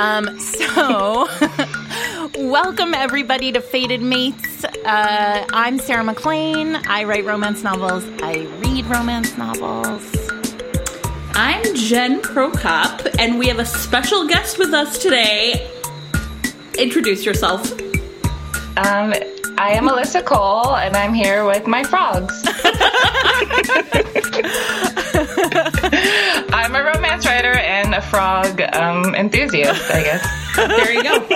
Um, so, welcome everybody to Fated Mates. Uh, I'm Sarah MacLean. I write romance novels. I read romance novels. I'm Jen Prokop, and we have a special guest with us today. Introduce yourself. Um, I am Alyssa Cole, and I'm here with my frogs. a frog um, enthusiast, I guess. There you go.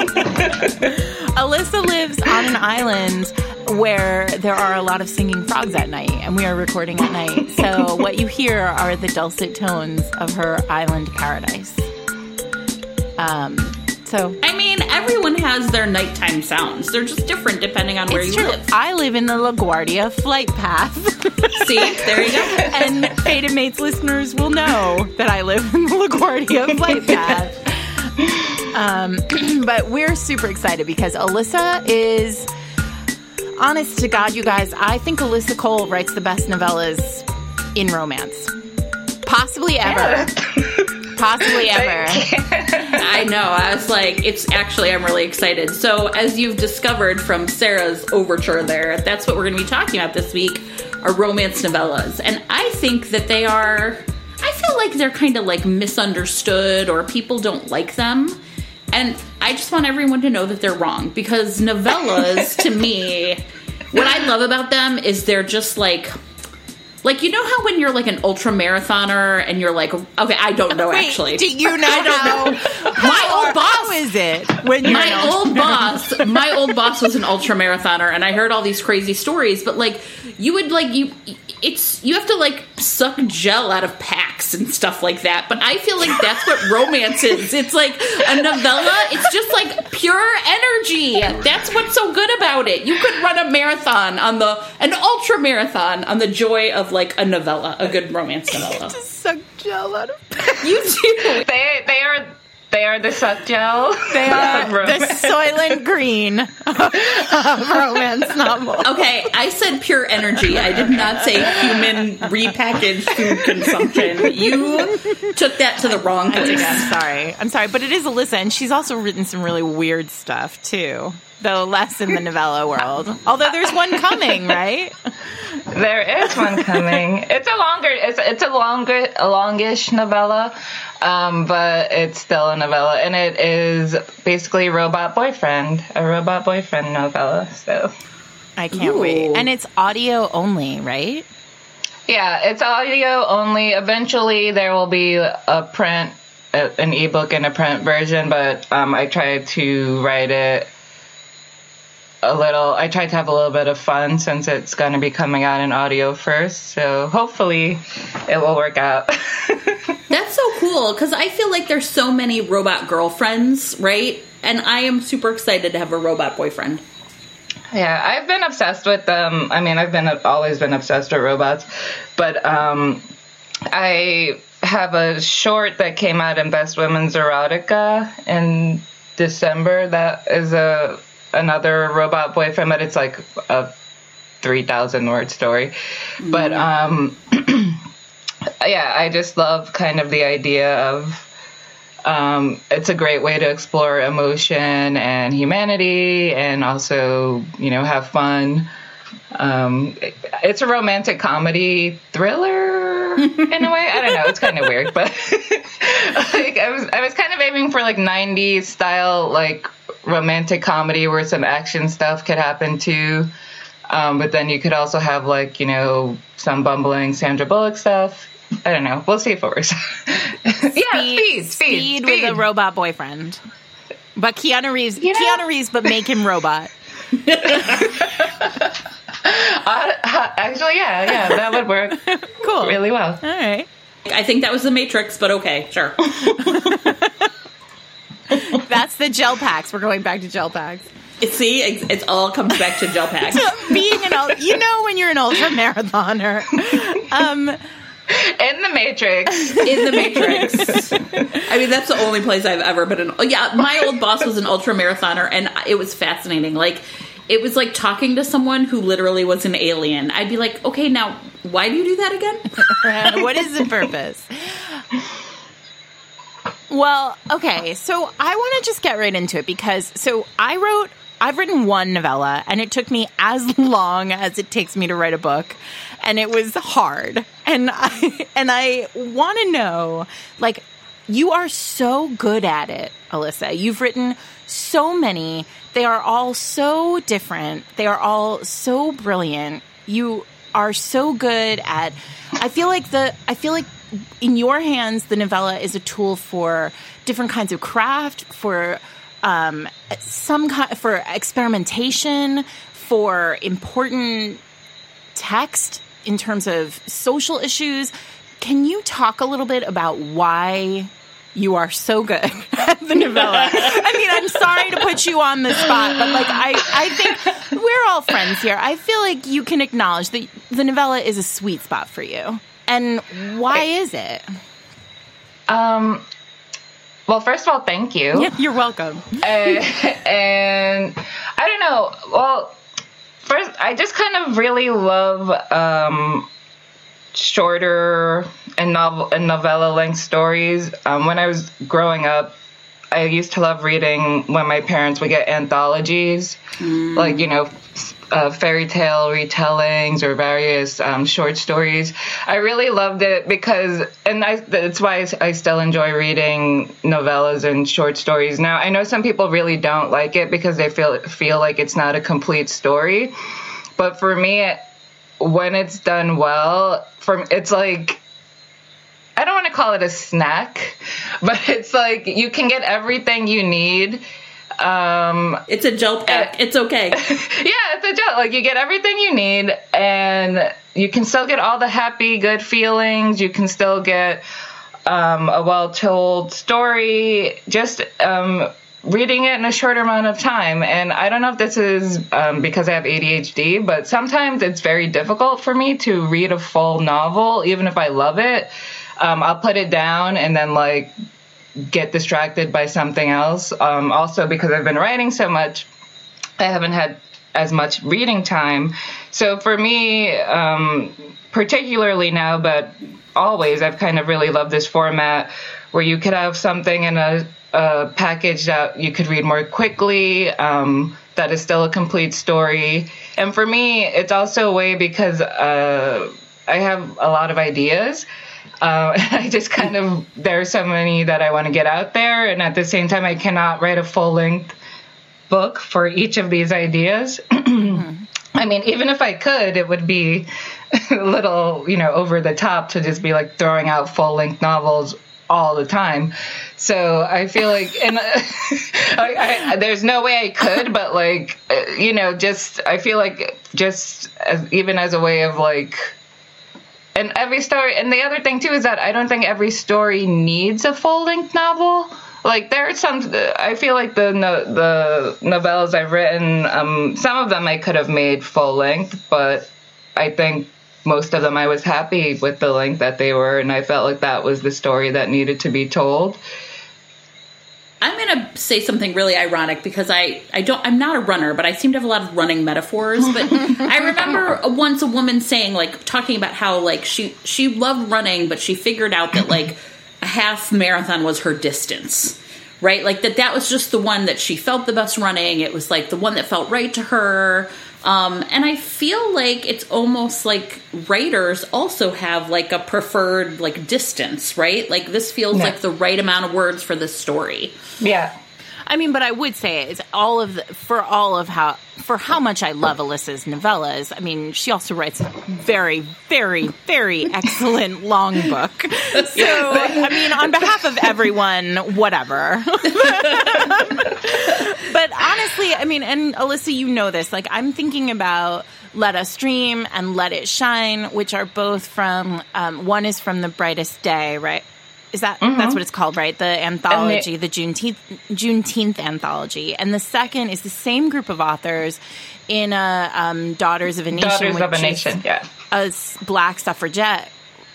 Alyssa lives on an island where there are a lot of singing frogs at night, and we are recording at night. So, what you hear are the dulcet tones of her island paradise. Um, so, I mean, everyone has their nighttime sounds. They're just different depending on where it's you true. live. I live in the LaGuardia flight path. See, there you go. and Fated Mates listeners will know that I live in the LaGuardia flight path. Um, but we're super excited because Alyssa is, honest to God, you guys, I think Alyssa Cole writes the best novellas in romance. Possibly ever. Possibly ever. I know. I was like, it's actually, I'm really excited. So, as you've discovered from Sarah's overture there, that's what we're going to be talking about this week are romance novellas. And I think that they are, I feel like they're kind of like misunderstood or people don't like them. And I just want everyone to know that they're wrong because novellas, to me, what I love about them is they're just like, like you know how when you're like an ultra marathoner and you're like, okay, I don't know Wait, actually. do you know I don't know. My old boss How is it when you're my old boss my old boss was an ultra marathoner and i heard all these crazy stories but like you would like you it's you have to like suck gel out of packs and stuff like that but i feel like that's what romance is. It's like a novella. It's just like pure energy. That's what's so good about it. You could run a marathon on the an ultra marathon on the joy of like a novella a good romance novella. Suck gel out of you do. They they are they are the suck gel. They are the romance. Soylent Green of romance novel. Okay, I said pure energy. I did not say human repackaged food consumption. You took that to the wrong place. I'm sorry. I'm sorry, but it is Alyssa, and she's also written some really weird stuff too. Though less in the novella world. Although there's one coming, right? There is one coming. It's a longer. It's it's a longer, a longish novella, um, but it's still a novella, and it is basically robot boyfriend, a robot boyfriend novella. So I can't Ooh. wait. And it's audio only, right? yeah, it's audio only. Eventually, there will be a print, a- an ebook and a print version, but um, I tried to write it a little. I tried to have a little bit of fun since it's going to be coming out in audio first. So hopefully, it will work out. That's so cool because I feel like there's so many robot girlfriends, right? And I am super excited to have a robot boyfriend. Yeah, I've been obsessed with them. I mean, I've been always been obsessed with robots, but um, I have a short that came out in Best Women's Erotica in December. That is a another robot boyfriend, but it's like a three thousand word story. But um, yeah, I just love kind of the idea of um, it's a great way to explore emotion and humanity and also you know have fun um, it's a romantic comedy thriller in a way i don't know it's kind of weird but like i was i was kind of aiming for like 90s style like romantic comedy where some action stuff could happen too um, but then you could also have like you know some bumbling sandra bullock stuff I don't know. We'll see if it works. yeah, speed, speed, speed, with a robot boyfriend. But Keanu Reeves, You know- Keanu Reeves, but make him robot. Uh, actually, yeah, yeah, that would work Cool. really well. All right. I think that was the Matrix, but okay, sure. That's the gel packs. We're going back to gel packs. See, it, it all comes back to gel packs. Being an ul- you know when you're an ultra marathoner. Um, In the Matrix. in the Matrix. I mean, that's the only place I've ever been. In. Oh, yeah, my old boss was an ultra marathoner, and it was fascinating. Like, it was like talking to someone who literally was an alien. I'd be like, okay, now why do you do that again? what is the purpose? Well, okay. So I want to just get right into it because so I wrote I've written one novella and it took me as long as it takes me to write a book and it was hard. And I and I want to know like you are so good at it, Alyssa. You've written so many. They are all so different. They are all so brilliant. You are so good at I feel like the I feel like in your hands the novella is a tool for different kinds of craft, for um, some kind for experimentation, for important text in terms of social issues. Can you talk a little bit about why you are so good at the novella? I mean, I'm sorry to put you on the spot, but like I, I think we're all friends here. I feel like you can acknowledge that the novella is a sweet spot for you. And why is it? Um, well, first of all, thank you. Yeah, you're welcome. Uh, and I don't know. Well, first, I just kind of really love um, shorter and novel and novella length stories. Um, when I was growing up, I used to love reading when my parents would get anthologies, mm. like you know, uh, fairy tale retellings or various um, short stories. I really loved it because, and I, that's why I still enjoy reading novellas and short stories. Now, I know some people really don't like it because they feel feel like it's not a complete story, but for me, when it's done well, from it's like I don't want to call it a snack, but it's like you can get everything you need. Um, it's a joke pack. it's okay. yeah, it's a joke. Like you get everything you need, and you can still get all the happy, good feelings. You can still get um, a well-told story. Just um, reading it in a short amount of time. And I don't know if this is um, because I have ADHD, but sometimes it's very difficult for me to read a full novel, even if I love it um, I'll put it down and then like get distracted by something else. Um, also, because I've been writing so much, I haven't had as much reading time. So for me, um, particularly now, but always, I've kind of really loved this format where you could have something in a, a package that you could read more quickly. Um, that is still a complete story. And for me, it's also a way because uh, I have a lot of ideas. Uh, I just kind of there are so many that I want to get out there, and at the same time, I cannot write a full length book for each of these ideas. I mean, even if I could, it would be a little, you know, over the top to just be like throwing out full length novels all the time. So I feel like, and I, I, there's no way I could, but like, uh, you know, just I feel like just as, even as a way of like and every story and the other thing too is that i don't think every story needs a full-length novel like there are some i feel like the no, the novellas i've written um, some of them i could have made full length but i think most of them i was happy with the length that they were and i felt like that was the story that needed to be told I'm going to say something really ironic because I, I don't I'm not a runner, but I seem to have a lot of running metaphors. But I remember once a woman saying like talking about how like she she loved running, but she figured out that like a half marathon was her distance. Right? Like that that was just the one that she felt the best running. It was like the one that felt right to her. Um, and I feel like it's almost like writers also have like a preferred like distance, right? Like this feels yeah. like the right amount of words for this story. Yeah. I mean, but I would say it's all of the, for all of how for how much I love Alyssa's novellas. I mean, she also writes a very, very, very excellent long book. So, I mean, on behalf of everyone, whatever. but honestly, I mean, and Alyssa, you know this. Like, I'm thinking about Let Us Dream and Let It Shine, which are both from. Um, one is from The Brightest Day, right? Is that mm-hmm. that's what it's called, right? The anthology, the Juneteenth Juneteenth anthology, and the second is the same group of authors in a um, Daughters of a Nation, Daughters of a Nation, yeah, a black suffragette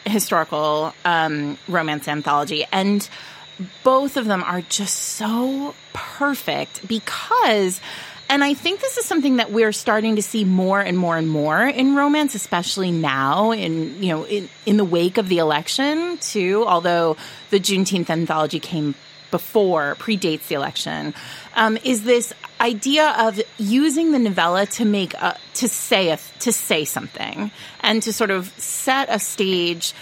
historical um, romance anthology, and both of them are just so perfect because and I think this is something that we're starting to see more and more and more in romance, especially now in you know in, in the wake of the election too. Although the Juneteenth anthology came before predates the election um, is this idea of using the novella to make a, to say a, to say something and to sort of set a stage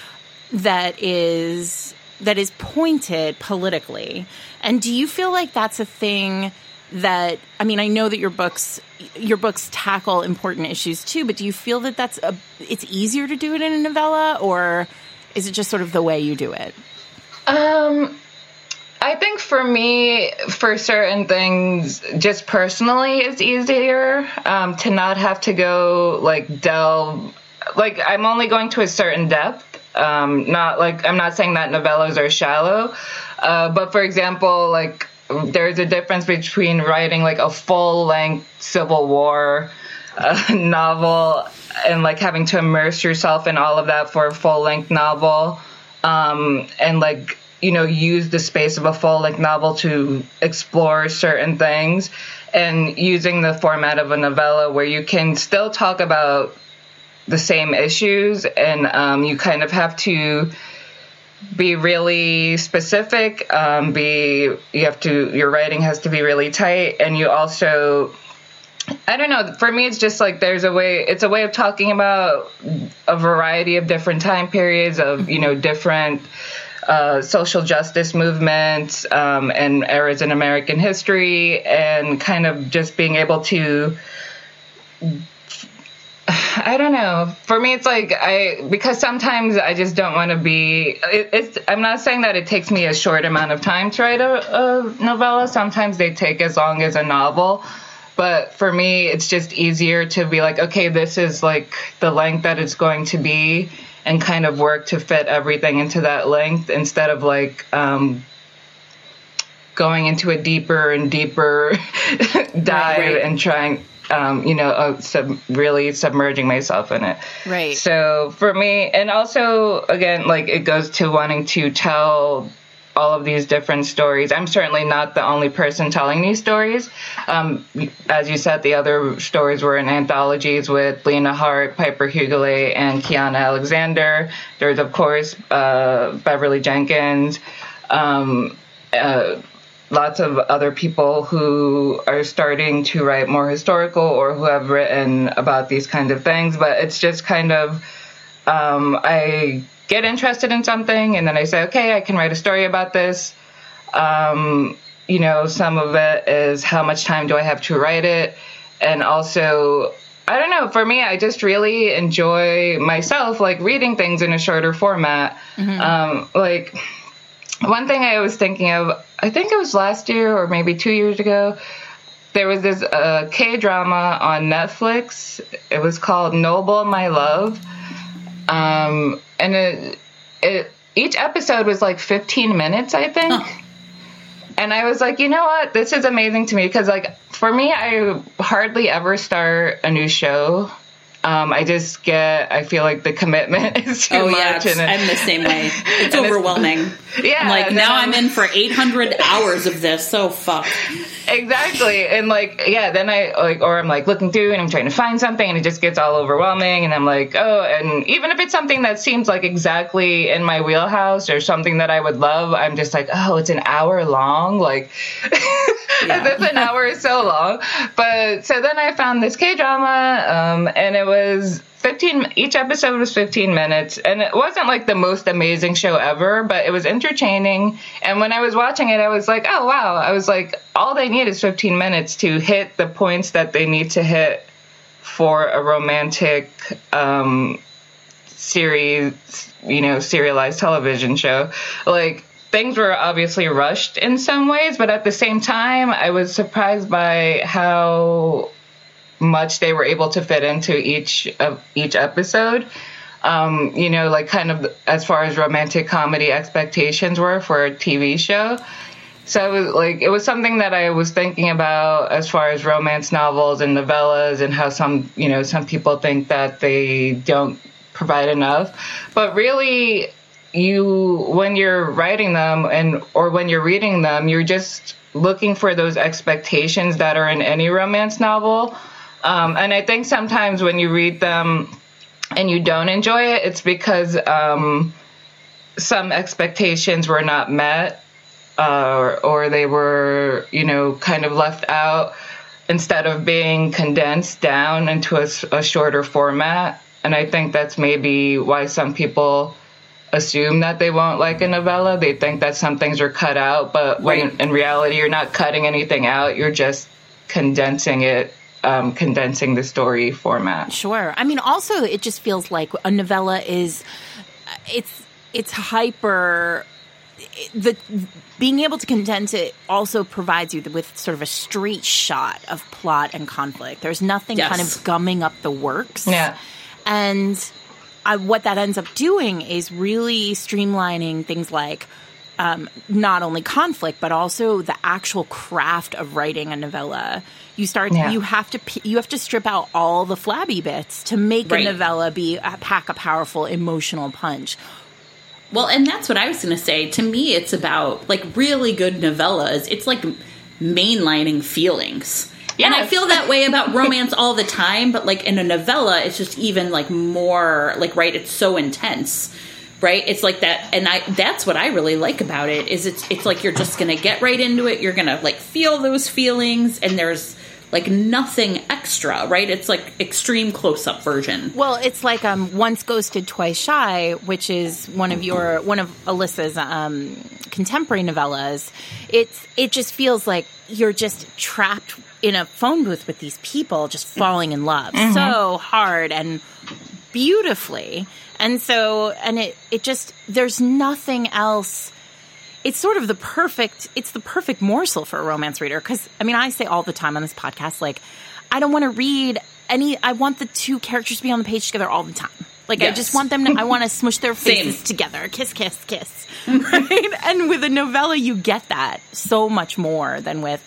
that is that is pointed politically. And do you feel like that's a thing that I mean, I know that your books your books tackle important issues too, but do you feel that that's a it's easier to do it in a novella or is it just sort of the way you do it? Um I think for me, for certain things, just personally, it's easier um, to not have to go like delve. Like I'm only going to a certain depth. Um, not like I'm not saying that novellas are shallow, uh, but for example, like there's a difference between writing like a full length Civil War uh, novel and like having to immerse yourself in all of that for a full length novel, um, and like you know use the space of a full length novel to explore certain things and using the format of a novella where you can still talk about the same issues and um, you kind of have to be really specific um, be you have to your writing has to be really tight and you also I don't know. For me, it's just like there's a way. It's a way of talking about a variety of different time periods of you know different uh, social justice movements um, and eras in American history, and kind of just being able to. I don't know. For me, it's like I because sometimes I just don't want to be. It, it's. I'm not saying that it takes me a short amount of time to write a, a novella. Sometimes they take as long as a novel. But for me, it's just easier to be like, okay, this is like the length that it's going to be and kind of work to fit everything into that length instead of like um, going into a deeper and deeper dive right, right. and trying um, you know, uh, sub- really submerging myself in it. Right. So for me, and also again, like it goes to wanting to tell all of these different stories. I'm certainly not the only person telling these stories. Um, as you said, the other stories were in anthologies with Lena Hart, Piper Huguley, and Kianna Alexander. There's, of course, uh, Beverly Jenkins. Um, uh, lots of other people who are starting to write more historical or who have written about these kinds of things. But it's just kind of, um, I get interested in something and then I say, okay, I can write a story about this. Um, you know, some of it is how much time do I have to write it? And also, I don't know, for me, I just really enjoy myself, like reading things in a shorter format. Mm-hmm. Um, like, one thing I was thinking of, I think it was last year or maybe two years ago, there was this uh, K drama on Netflix. It was called Noble My Love. Um, and it, it each episode was like 15 minutes, I think. And I was like, you know what? This is amazing to me because, like, for me, I hardly ever start a new show um, I just get, I feel like the commitment is too oh, much. Yeah, and I'm the same way. It's overwhelming. It's, yeah. I'm like, now I'm, I'm in for 800 hours of this. So fuck. Exactly. And like, yeah, then I like, or I'm like looking through and I'm trying to find something and it just gets all overwhelming. And I'm like, oh, and even if it's something that seems like exactly in my wheelhouse or something that I would love, I'm just like, oh, it's an hour long. Like, yeah. if an hour is so long. But so then I found this K drama, um, and it was 15 each episode was 15 minutes and it wasn't like the most amazing show ever but it was entertaining and when i was watching it i was like oh wow. I was like all they need is 15 minutes to hit the points that they need to hit for a romantic um, series you know serialized television show. Like things were obviously rushed in some ways, but at the same time, I was surprised by how much they were able to fit into each of each episode. Um, you know, like kind of as far as romantic comedy expectations were for a TV show. So it was like it was something that I was thinking about as far as romance novels and novellas and how some you know some people think that they don't provide enough, but really you when you're writing them and or when you're reading them you're just looking for those expectations that are in any romance novel um, and i think sometimes when you read them and you don't enjoy it it's because um, some expectations were not met uh, or, or they were, you know, kind of left out instead of being condensed down into a, a shorter format. And I think that's maybe why some people assume that they won't like a novella. They think that some things are cut out, but when Right. in reality you're not cutting anything out, you're just condensing it, um, condensing the story format. Sure. I mean, also, it just feels like a novella is it's it's hyper. The being able to condense it also provides you with sort of a straight shot of plot and conflict. There's nothing Yes. kind of gumming up the works. Yeah. And I, what that ends up doing is really streamlining things like um, not only conflict but also the actual craft of writing a novella. You start. Yeah. You have to. You have to strip out all the flabby bits to make Right. a novella be uh, pack a powerful emotional punch. Well, and that's what I was going to say. To me, it's about like really good novellas. It's like mainlining feelings. And I feel that way about romance all the time, but like in a novella, it's just even like more like right, it's so intense. Right? It's like that and I that's what I really like about it is it's it's like you're just going to get right into it. You're going to like feel those feelings and there's like nothing extra, right? It's like extreme close-up version. Well, it's like um, once ghosted, twice shy, which is one of your one of Alyssa's um, contemporary novellas. It's it just feels like you're just trapped in a phone booth with these people, just falling in love so hard and beautifully. And so, and it it just there's nothing else. It's sort of the perfect it's the perfect morsel for a romance reader because i mean i say all the time on this podcast like i don't want to read any i want the two characters to be on the page together all the time. Like i just want them to i want to smush their faces together. Kiss kiss kiss. Right? And with a novella you get that so much more than with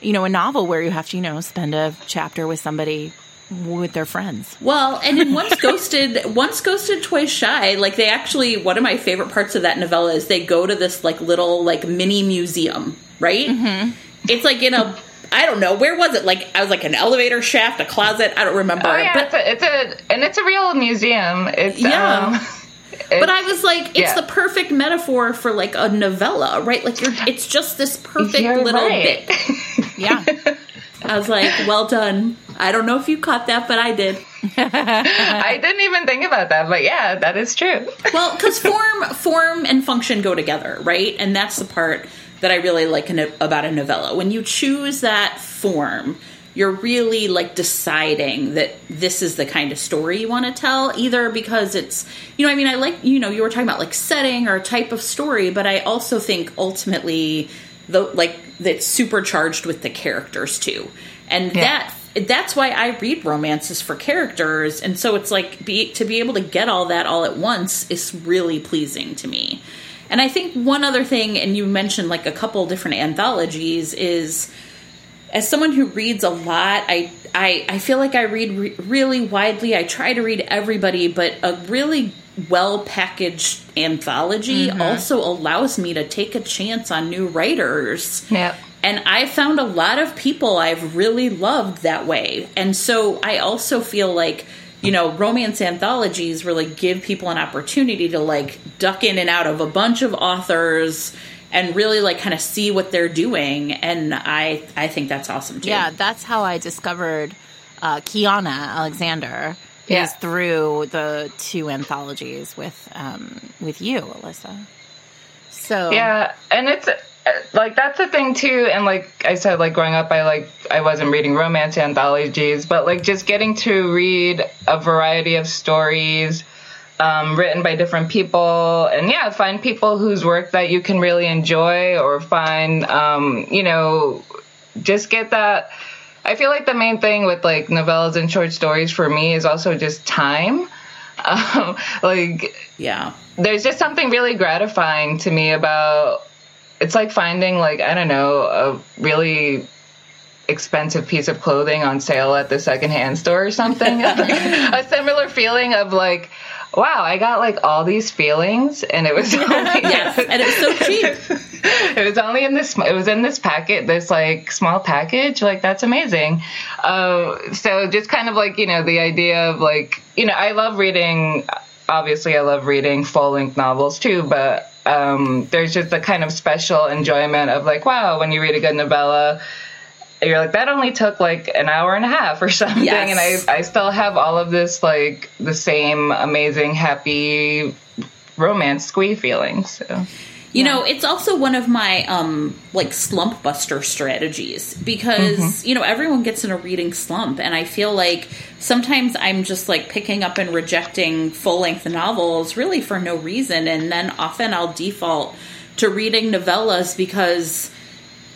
you know a novel where you have to you know spend a chapter with somebody with their friends Well, and in Once Ghosted, Once Ghosted, Twice Shy, like they actually, one of my favorite parts of that novella is they go to this like little like mini museum, right? Mm-hmm. It's like in a, I don't know, where was it? Like, I was like an elevator shaft, a closet, I don't remember. Oh yeah, but, it's a, it's a and it's a real museum. It's Yeah. um, but I was like, it's yeah. the perfect metaphor for like a novella, right? Like you're, it's just this perfect You're little right. bit. yeah I was like, well done. I don't know if you caught that, but I did. I didn't even think about that, but yeah, that is true. Well, because form, form and function go together, right? And that's the part that I really like in a, about a novella. When you choose that form, you're really like deciding that this is the kind of story you want to tell. Either because it's, you know, I mean, I like, you know, you were talking about like setting or type of story, but I also think ultimately, the like that's supercharged with the characters too, and Yeah. that that's why I read romances for characters, and so it's like be, to be able to get all that all at once is really pleasing to me. And I think one other thing, and you mentioned like a couple different anthologies, is as someone who reads a lot, I I, I feel like I read re- really widely. I try to read everybody, but a really well packaged anthology also allows me to take a chance on new writers. Yep. And I found a lot of people I've really loved that way. And so I also feel like, you know, romance anthologies really give people an opportunity to like duck in and out of a bunch of authors and really like kind of see what they're doing. And I I think that's awesome too. Yeah, that's how I discovered uh, Kianna Alexander. Yeah. Is through the two anthologies with um, with you, Alyssa. So Yeah, and it's like that's the thing too. And like I said, like growing up, I like I wasn't reading romance anthologies, but like just getting to read a variety of stories um, written by different people, and yeah, find people whose work that you can really enjoy, or find um, you know, just get that. I feel like the main thing with like novellas and short stories for me is also just time. Um, like Yeah. there's just something really gratifying to me about it's like finding like i don't know a really expensive piece of clothing on sale at the secondhand store or something a similar feeling of like wow i got like all these feelings and it was only Yes. And it was so cheap. it was only in this it was in this packet this like small package like that's amazing uh, so just kind of like you know the idea of like you know i love reading obviously i love reading full length novels too but um, there's just a kind of special enjoyment of like, wow, when you read a good novella, you're like that only took like an hour and a half or something. Yes. and I, I still have all of this like the same amazing happy romance squee feelings so. You know, it's also one of my um like slump buster strategies because you know everyone gets in a reading slump, and I feel like sometimes I'm just like picking up and rejecting full length novels really for no reason, and then often I'll default to reading novellas because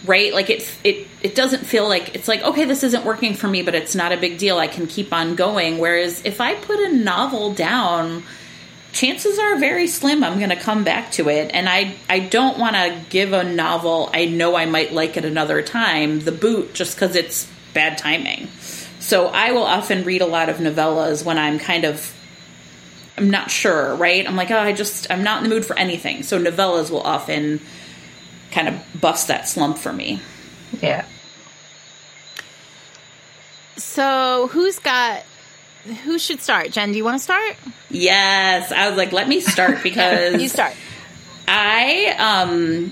right like it's it it doesn't feel like it's like okay this isn't working for me but it's not a big deal i can keep on going whereas if i put a novel down chances are very slim I'm going to come back to it and I I don't want to give a novel I know I might like it another time the boot just cuz it's bad timing. So I will often read a lot of novellas when I'm kind of I'm not sure, right? I'm like, "Oh, I just I'm not in the mood for anything." So novellas will often kind of bust that slump for me. yeah So who's got? Who should start? Jen, do you want to start? Yes, I was like, "Let me start because You start. I um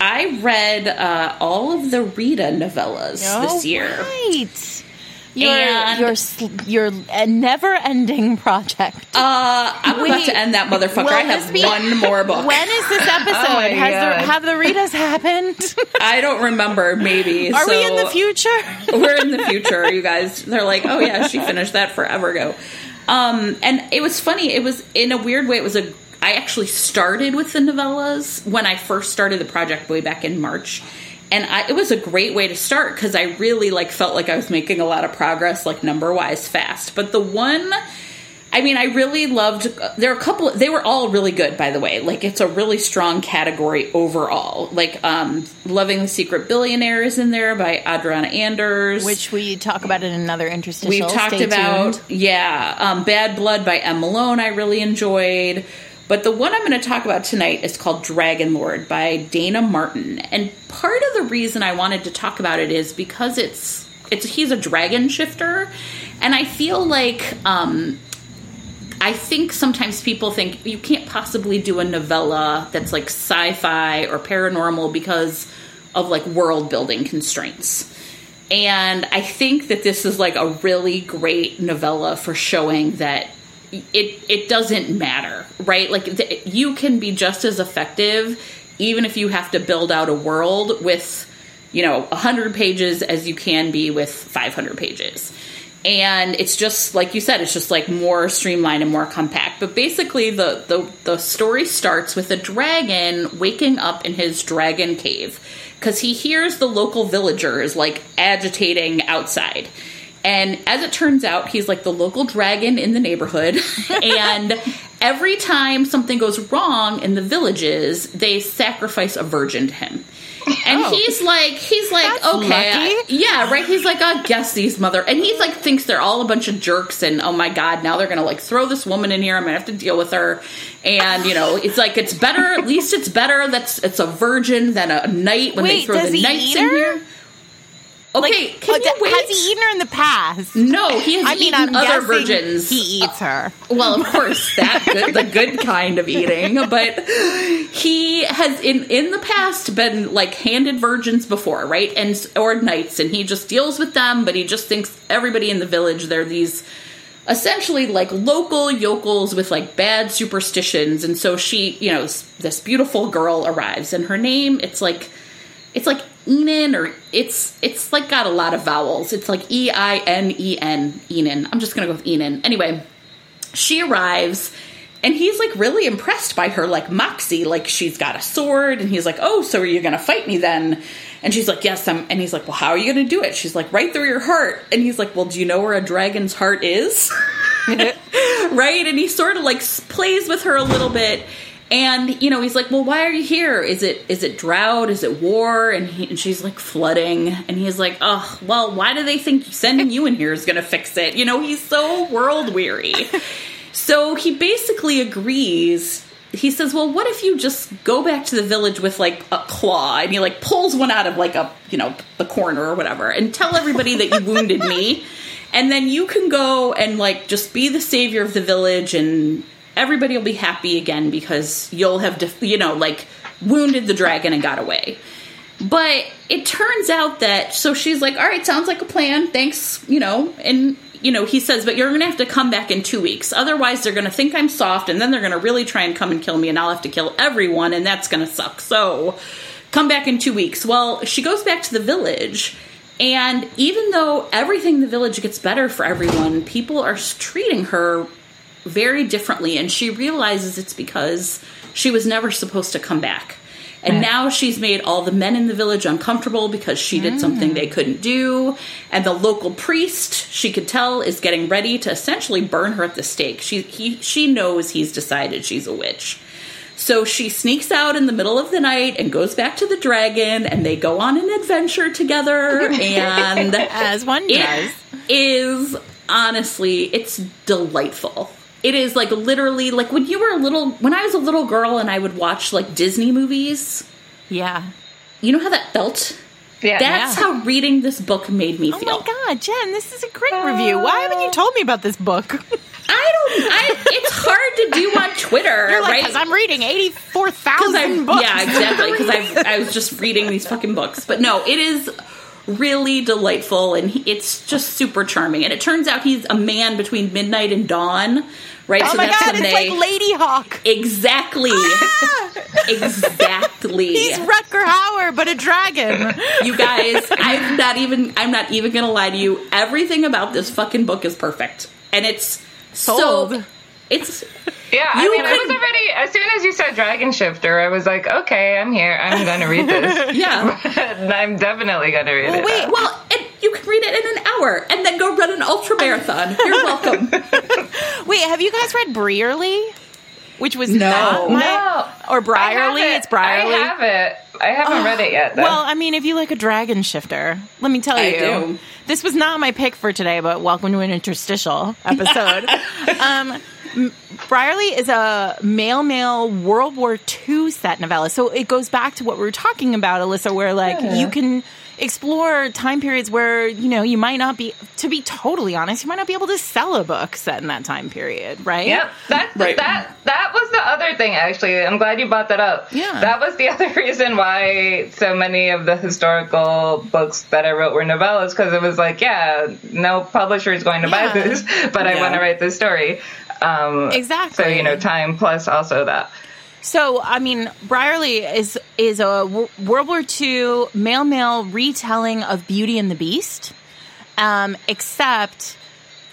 I read uh, all of the Rita novellas this year. right. Your And- your your uh, never-ending project. Uh, I'm about to end that motherfucker. I have be- one more book. when is this episode? Oh Has there, God. have the Ritas happened? I don't remember. Maybe Are we in the future? We're in the future, you guys. They're like, oh yeah, she finished that forever ago. Um, and it was funny. It was in a weird way. It was a. I actually started with the novellas when I first started the project way back in March, and I, it was a great way to start because I really like felt like I was making a lot of progress, like number wise, fast. But the one. I mean, I really loved. There are a couple. They were all really good, by the way. Like, it's a really strong category overall. Like, um, "Loving the Secret Billionaire" is in there by Adriana Anders, Which we talk about in another interstitial. we've talked Stay about. tuned. Yeah, um, "Bad Blood" by M. Malone. I really enjoyed. But the one I'm going to talk about tonight is called Dragon Lord by Dana Martin. And part of the reason I wanted to talk about it is because it's it's he's a dragon shifter, and I feel like um, I think sometimes people think you can't possibly do a novella that's like sci-fi or paranormal because of like world building constraints. And I think that this is like a really great novella for showing that it it doesn't matter, right? Like th- you can be just as effective even if you have to build out a world with you know 100 pages as you can be with 500 pages. And it's just like you said it's just like more streamlined and more compact. But basically the the, the story starts with a dragon waking up in his dragon cave because he hears the local villagers like agitating outside and as it turns out he's like the local dragon in the neighborhood and every time something goes wrong in the villages they sacrifice a virgin to him and Oh. he's like he's like okay I- yeah, right. He's like, I guess these mother, and he's like thinks they're all a bunch of jerks, and oh my god, now they're gonna like throw this woman in here. I'm gonna have to deal with her, and you know, it's like it's better. At least it's better that's it's a virgin than a knight when they throw the knights in here. Okay, Like, can oh? Has he eaten her in the past? no, he has I mean, I'm other virgins. he eats her. Well, of course, that good, the good kind of eating, but he has in in the past been like handed virgins before, right? And or knights, and he just deals with them, but he just thinks everybody in the village they're these essentially like local yokels with like bad superstitions, and so she, you know, this, this beautiful girl arrives, and her name it's like it's like Enan or it's it's like got a lot of vowels. It's like E I N E N Enan. I'm just gonna go with Enan. Anyway, she arrives and he's like really impressed by her like moxie like she's got a sword and he's like oh so are you gonna fight me then and she's like yes i'm and he's like well how are you gonna do it she's like right through your heart and he's like well do you know where a dragon's heart is right and he sort of like plays with her a little bit and you know he's like well why are you here? Is it is it drought? Is it war? And, he, and she's like flooding. And he's like oh well why do they think sending you in here is gonna fix it? You know he's so world weary. So he basically agrees. He says well what if you just go back to the village with like a claw? And he like pulls one out of like a you know the corner or whatever and tell everybody that you wounded me. And then you can go and like just be the savior of the village and everybody will be happy again because you'll have, def- you know, like wounded the dragon and got away. But it turns out that so she's like, "All right, sounds like a plan. Thanks, you know." And you know, he says, "But you're going to have to come back in 2 weeks. Otherwise, they're going to think I'm soft and then they're going to really try and come and kill me and I'll have to kill everyone and that's going to suck." So, come back in 2 weeks. Well, she goes back to the village and even though everything in the village gets better for everyone, people are treating her very differently and she realizes it's because she was never supposed to come back. And now she's made all the men in the village uncomfortable because she did something they couldn't do. And the local priest, she could tell, is getting ready to essentially burn her at the stake. She he she knows he's decided she's a witch. So she sneaks out in the middle of the night and goes back to the dragon and they go on an adventure together and As one does. is honestly it's delightful it is like literally like when you were a little when i was a little girl and i would watch like disney movies Yeah. you know how that felt Yeah. that's Yeah. how reading this book made me feel. Oh my god, Jen, this is a great review. Why haven't you ah. told me about this book? i don't i it's hard to do on twitter You're like, right because I'm reading eighty-four Because books. yeah exactly because I I was just reading these fucking books, but no, it is really delightful and he, it's just super charming. And it turns out he's a man between midnight and dawn, right? Oh my god, it's like Ladyhawke. exactly, ah! exactly. He's Rutger Hauer, but a dragon. you guys, I'm not even I'm not even gonna lie to you. Everything about this fucking book is perfect, and it's Sold. so. It's Yeah, I You mean, I was already as soon as you said Dragon Shifter, I was like, okay, I'm here. I'm gonna read this. yeah. I'm definitely gonna read it. wait, Well, and you can read it in an hour and then go run an ultra marathon. You're welcome. Wait, have you guys read Briarley? Which was No. not my, No. or I Briarley. it. It's Briarley. I have it. I haven't read it yet. Though. Well, I mean, if you like a dragon shifter, let me tell I you, do. this was not my pick for today. But welcome to an interstitial episode. um, M- Briarley is a male male World War II set novella, so it goes back to what we were talking about, Alyssa, where like you can explore time periods where you know you might not be. To be totally honest, you might not be able to sell a book set in that time period, right? Yep, that Right. that that was the other thing. Actually, I'm glad you brought that up. Yeah. that was the other reason why so many of the historical books that I wrote were novellas because it was like, yeah, no publisher is going to Yeah. buy this, but I want to write this story. Um, Exactly. So you know, time plus also that. So, I mean, Briarley is is a w- World War II male male retelling of Beauty and the Beast, um, except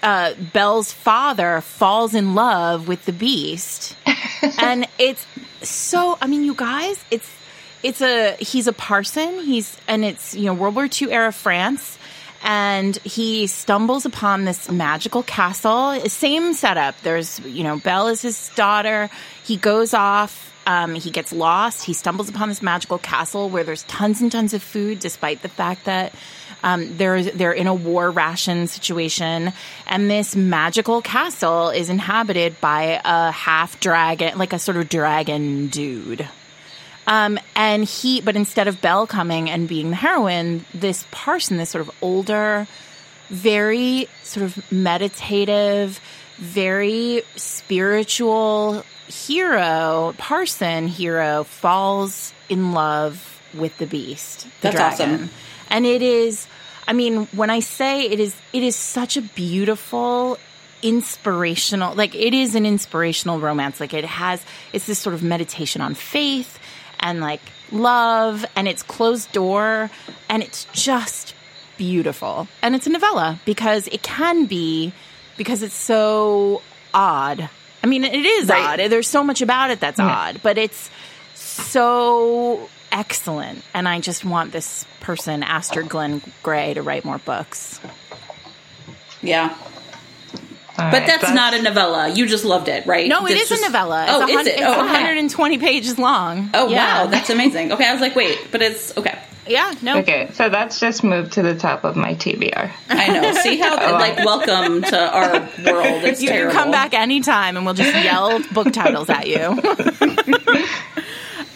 uh, Belle's father falls in love with the Beast, and it's so. I mean, you guys, it's it's a he's a parson. He's and it's you know World War II era France. And he stumbles upon this magical castle. Same setup. There's, you know, Belle is his daughter. He goes off. Um, he gets lost. He stumbles upon this magical castle where there's tons and tons of food, despite the fact that um, they're they're in a war ration situation. And this magical castle is inhabited by a half dragon, like a sort of dragon dude. Um, and he, but instead of Belle coming and being the heroine, this parson, this sort of older, very sort of meditative, very spiritual hero, parson hero, falls in love with the beast, the That's dragon. awesome. And it is, I mean, when I say it is, it is such a beautiful, inspirational, like it is an inspirational romance. Like it has, it's this sort of meditation on faith and like love, and it's closed door, and it's just beautiful. And it's a novella because it can be, because it's so odd. I mean, it is Right. odd. There's so much about it that's odd, but it's so excellent. And I just want this person, Astrid Glenn Gray, to write more books. Yeah. All But right, that's, not a novella. You just loved it, right? No, it It's is just- a novella. It's Oh, a is hun- it? It's Oh, okay. 120 pages long. Oh, Yeah. wow. That's amazing. Okay, I was like, wait, but it's okay. yeah. No. Okay, so that's just moved to the top of my TBR. I know. See how, like, welcome to our world. It's You can come back anytime and we'll just yell book titles at you.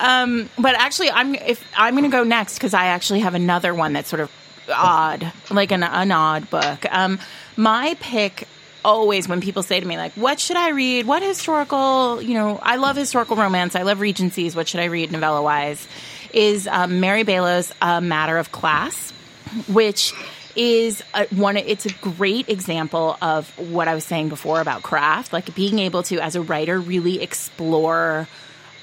um, but actually, I'm if I'm going to go next because I actually have another one that's sort of odd, like an, an odd book. Um, my pick always when people say to me like, "What should I read? What historical? You know, I love historical romance. I love Regencies. What should I read novella wise?" Is um, Mary Balogh's "A Matter of Class," which is a, one. It's a great example of what I was saying before about craft, like being able to, as a writer, really explore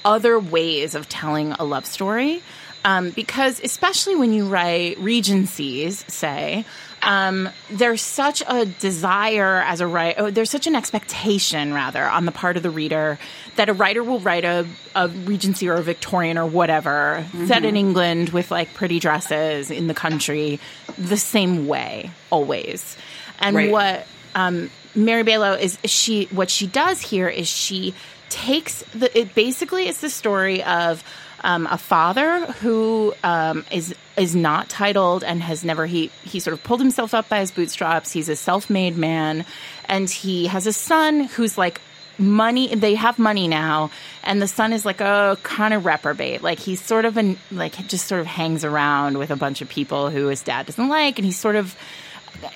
other ways of telling a love story. Um, because especially when you write regencies, say, um, there's such a desire as a writer, oh, there's such an expectation, rather, on the part of the reader that a writer will write a, a Regency or a Victorian or whatever mm-hmm. set in England with like pretty dresses in the country the same way, always. And right. what um, Mary Balogh is, she, what she does here is she takes the, it basically is the story of um, a father who um, is is not titled and has never he he sort of pulled himself up by his bootstraps. He's a self made man, and he has a son who's like money they have money now and the son is like a kind of reprobate. Like he's sort of an like just sort of hangs around with a bunch of people who his dad doesn't like and he's sort of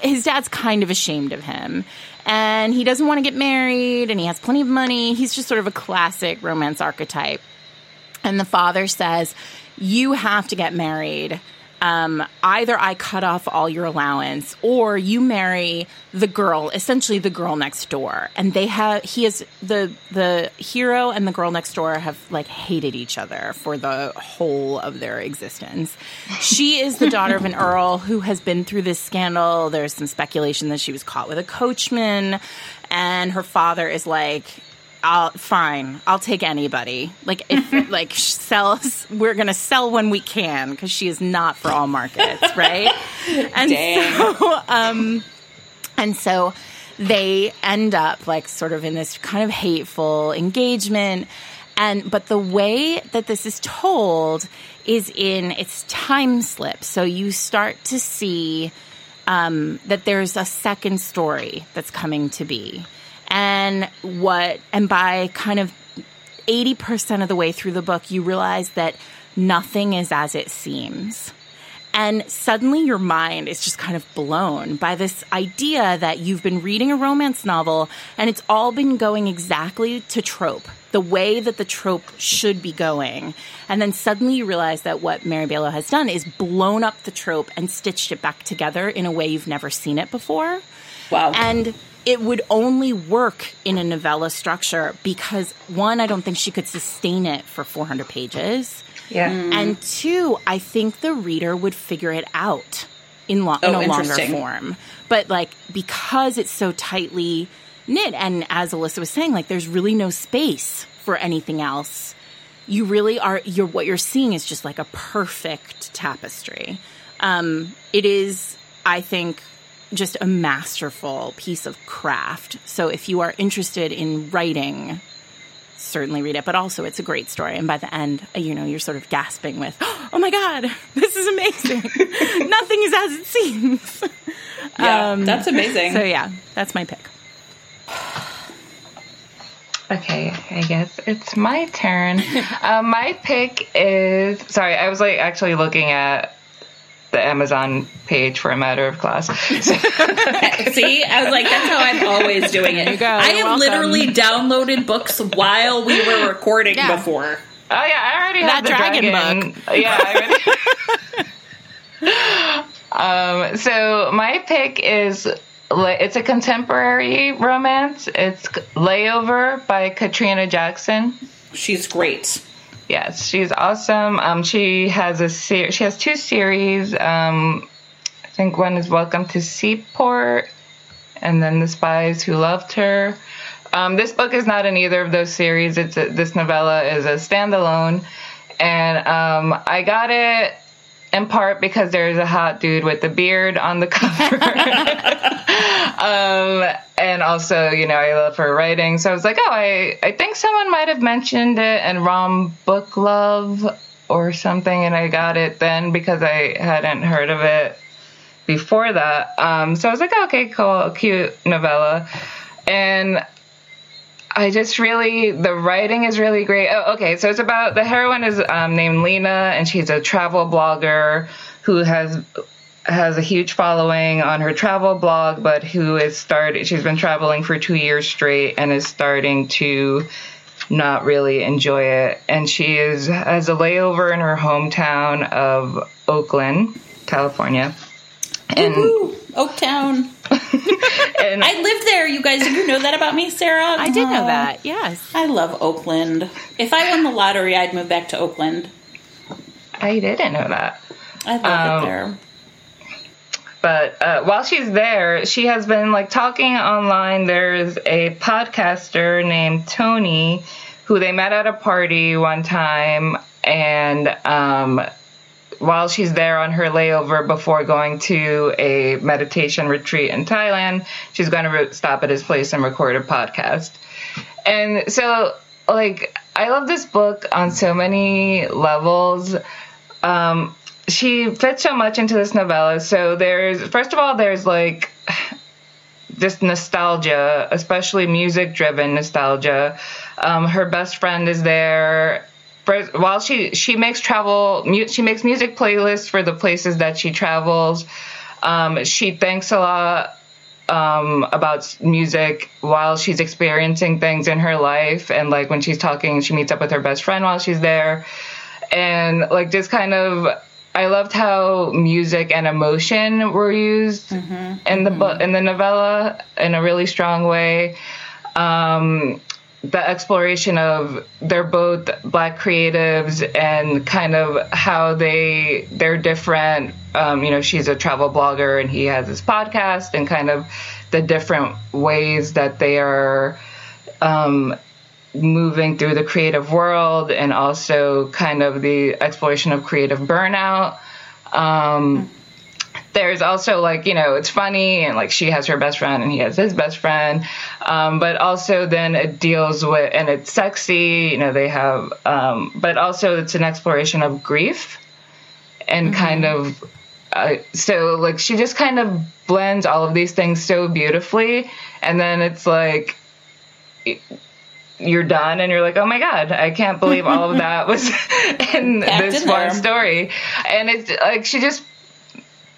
his dad's kind of ashamed of him. And he doesn't want to get married and he has plenty of money. He's just sort of a classic romance archetype and the father says, You have to get married. Um, either I cut off all your allowance or you marry the girl, essentially the girl next door. And they have, he is the, the hero and the girl next door have like hated each other for the whole of their existence. She is the daughter of an earl who has been through this scandal. There's some speculation that she was caught with a coachman and her father is like, I'll fine. I'll take anybody. Like if like sells, we're gonna sell when we can because she is not for all markets, right? and Dang. so, um, and so they end up like sort of in this kind of hateful engagement. And but the way that this is told is in its time slip. So you start to see um, that there's a second story that's coming to be and what and by kind of 80% of the way through the book you realize that nothing is as it seems and suddenly your mind is just kind of blown by this idea that you've been reading a romance novel and it's all been going exactly to trope, the way that the trope should be going. And then suddenly you realize that what Mary Balogh has done is blown up the trope and stitched it back together in a way you've never seen it before. Wow. And it would only work in a novella structure because one, I don't think she could sustain it for 400 pages. Yeah. Mm. And two, I think the reader would figure it out in, lo- oh, in a longer form. But like because it's so tightly knit, and as Alyssa was saying, like there's really no space for anything else. You really are. You're what you're seeing is just like a perfect tapestry. Um, it is, I think, just a masterful piece of craft. So if you are interested in writing, certainly read it. But also, it's a great story. And by the end, uh, you know, you're sort of gasping with, "Oh my god, this is amazing! Nothing is as it seems." Yeah, um, that's amazing. So yeah, that's my pick. Okay, I guess it's my turn. uh, my pick is sorry. I was like actually looking at the Amazon page for a matter of class. See, I was like, that's how I'm always doing it. Go, I have welcome. literally downloaded books while we were recording yeah. before. Oh yeah, I already that have the dragon, dragon. book. Yeah, I already. um, so my pick is it's a contemporary romance. It's Layover by Katrina Jackson. She's great. Yes, she's awesome. Um, she has a ser- she has two series. Um, I think one is Welcome to Seaport, and then The Spies Who Loved Her. Um, this book is not in either of those series. It's a, this novella is a standalone, and um, I got it in part because there's a hot dude with a beard on the cover. um, and also, you know, I love her writing. So I was like, oh, I, I think someone might have mentioned it in Rom Book Love or something. And I got it then because I hadn't heard of it before that. Um, so I was like, oh, okay, cool, cute novella. And I just really the writing is really great. Oh, okay, so it's about the heroine is um, named Lena, and she's a travel blogger who has has a huge following on her travel blog, but who is started. She's been traveling for two years straight and is starting to not really enjoy it. And she is has a layover in her hometown of Oakland, California. And Oaktown. And I lived there, you guys. Did you know that about me, Sarah? I did know that. Yes. I love Oakland. If I won the lottery, I'd move back to Oakland. I didn't know that. I love Um, it there. But uh, while she's there, she has been like talking online. There's a podcaster named Tony who they met at a party one time, and um, while she's there on her layover before going to a meditation retreat in Thailand, she's going to re- stop at his place and record a podcast. And so, like, I love this book on so many levels. Um, she fits so much into this novella. So there's, first of all, there's like this nostalgia, especially music driven nostalgia. Um, her best friend is there. First, while she she makes travel, she makes music playlists for the places that she travels. Um, she thinks a lot um, about music while she's experiencing things in her life, and like when she's talking, she meets up with her best friend while she's there, and like just kind of. I loved how music and emotion were used in the book in the novella in a really strong way. Um, the exploration of they're both black creatives and kind of how they they're different. Um, you know, she's a travel blogger and he has his podcast, and kind of the different ways that they are um, moving through the creative world, and also kind of the exploration of creative burnout. Um, there's also like you know it's funny and like she has her best friend and he has his best friend. Um, but also then it deals with and it's sexy you know they have um, but also it's an exploration of grief and kind of uh, so like she just kind of blends all of these things so beautifully. And then it's like you're done and you're like oh my god i can't believe all of that was in this one story. And it's like she just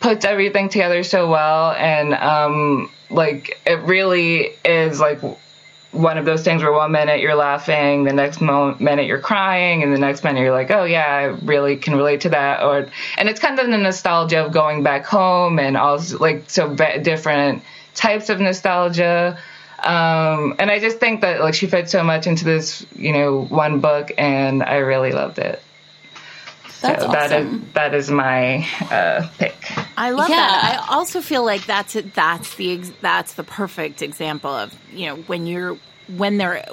puts everything together so well and um like it really is like one of those things where one minute you're laughing the next mo- minute you're crying and the next minute you're like oh yeah i really can relate to that or and it's kind of the nostalgia of going back home and also like so different types of nostalgia. Um and i just think that like she fits so much into this you know one book and i really loved it That's so that is awesome. that is my uh pick I love Yeah. that. I also feel like that's it. That's the ex- that's the perfect example of you know when you're when they're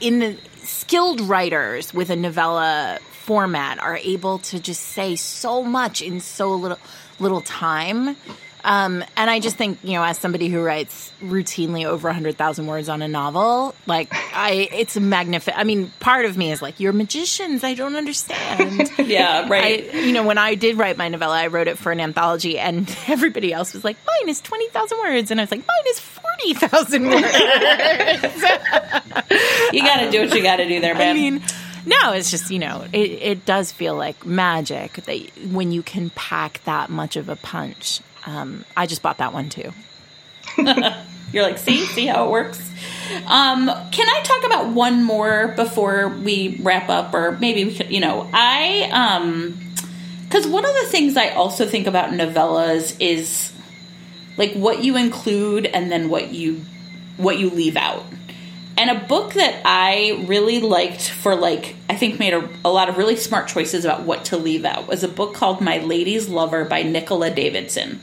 in the skilled writers with a novella format are able to just say so much in so little little time. Um, and I just think, you know, as somebody who writes routinely over 100,000 words on a novel, like, I, it's a magnificent. I mean, part of me is like, you're magicians. I don't understand. Yeah, right. I, you know, when I did write my novella, I wrote it for an anthology, and everybody else was like, "Mine is twenty thousand words," and I was like, "Mine is forty thousand words." you got to do what you got to do there, man. I mean, no, it's just you know, it, it does feel like magic that when you can pack that much of a punch. Um, I just bought that one too. You're like, see, see how it works. Um, can I talk about one more before we wrap up, or maybe we could, you know, I um, because one of the things I also think about novellas is like what you include and then what you what you leave out. And a book that I really liked for like I think made a, a lot of really smart choices about what to leave out was a book called My Lady's Lover by Nicola Davidson.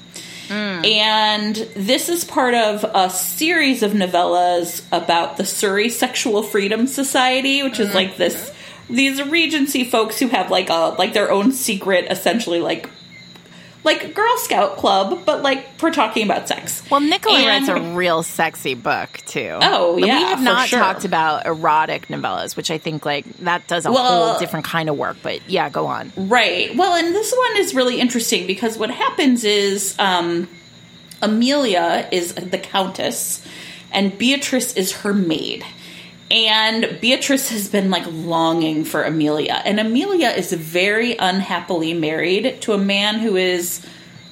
Mm. And this is part of a series of novellas about the Surrey Sexual Freedom Society, which is like this mm-hmm. these Regency folks who have like a like their own secret, essentially like like Girl Scout club, but like for talking about sex. Well, Nicola And- writes a real sexy book too. Oh, But yeah, we have not sure. talked about erotic novellas, which I think like that does a Well- whole different kind of work. But yeah, go on. Right. Well, and this one is really interesting because what happens is um, Amelia is the countess, and Beatrice is her maid. And Beatrice has been like longing for Amelia. And Amelia is very unhappily married to a man who is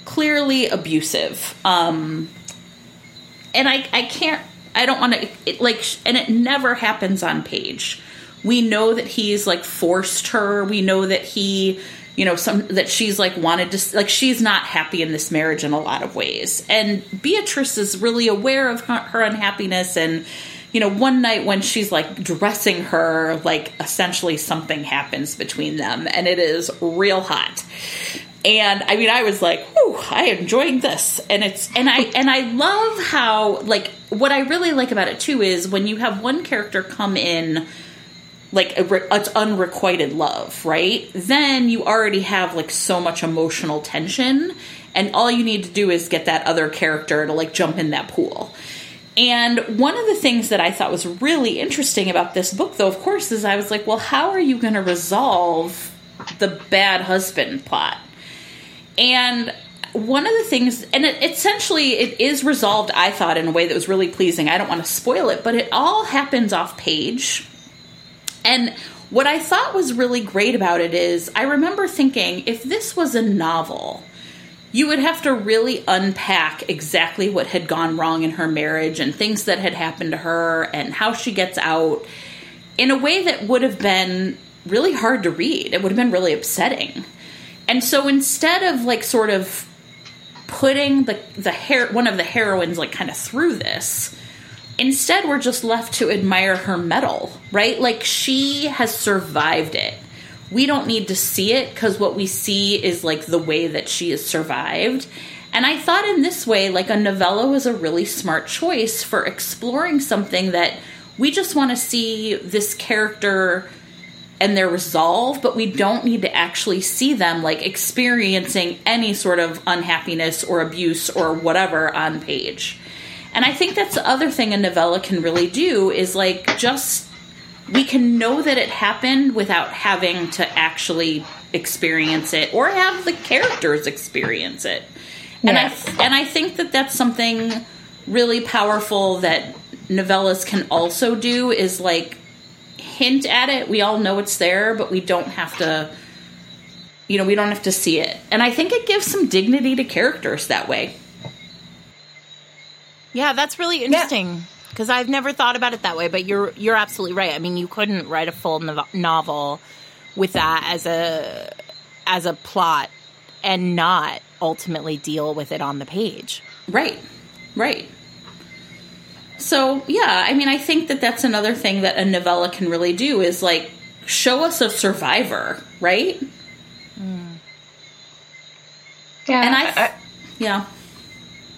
clearly abusive. Um, and I, I can't, I don't want to, like, and it never happens on page. We know that he's like forced her. We know that he, you know, some that she's like wanted to, like, she's not happy in this marriage in a lot of ways. And Beatrice is really aware of her, her unhappiness and, you know, one night when she's like dressing her, like essentially something happens between them and it is real hot. And I mean, I was like, "Whew, I am enjoying this." And it's and I and I love how like what I really like about it too is when you have one character come in like it's unrequited love, right? Then you already have like so much emotional tension, and all you need to do is get that other character to like jump in that pool. And one of the things that I thought was really interesting about this book, though, of course, is I was like, well, how are you going to resolve the bad husband plot? And one of the things, and it, essentially it is resolved, I thought, in a way that was really pleasing. I don't want to spoil it, but it all happens off page. And what I thought was really great about it is I remember thinking if this was a novel, you would have to really unpack exactly what had gone wrong in her marriage and things that had happened to her and how she gets out in a way that would have been really hard to read. It would have been really upsetting. And so instead of like sort of putting the the hair one of the heroines like kind of through this, instead we're just left to admire her mettle, right? Like she has survived it we don't need to see it because what we see is like the way that she has survived. And I thought in this way, like a novella was a really smart choice for exploring something that we just want to see this character and their resolve, but we don't need to actually see them like experiencing any sort of unhappiness or abuse or whatever on page. And I think that's the other thing a novella can really do is like just we can know that it happened without having to actually experience it or have the characters experience it. And yes. I and I think that that's something really powerful that novellas can also do is like hint at it. We all know it's there, but we don't have to you know, we don't have to see it. And I think it gives some dignity to characters that way. Yeah, that's really interesting. Yeah because I've never thought about it that way. But you're you're absolutely right. I mean, you couldn't write a full no- novel with that as a as a plot and not ultimately deal with it on the page. Right. Right. So, yeah, I mean, I think that that's another thing that a novella can really do is like show us a survivor, right? Mm. Yeah. And I, I yeah.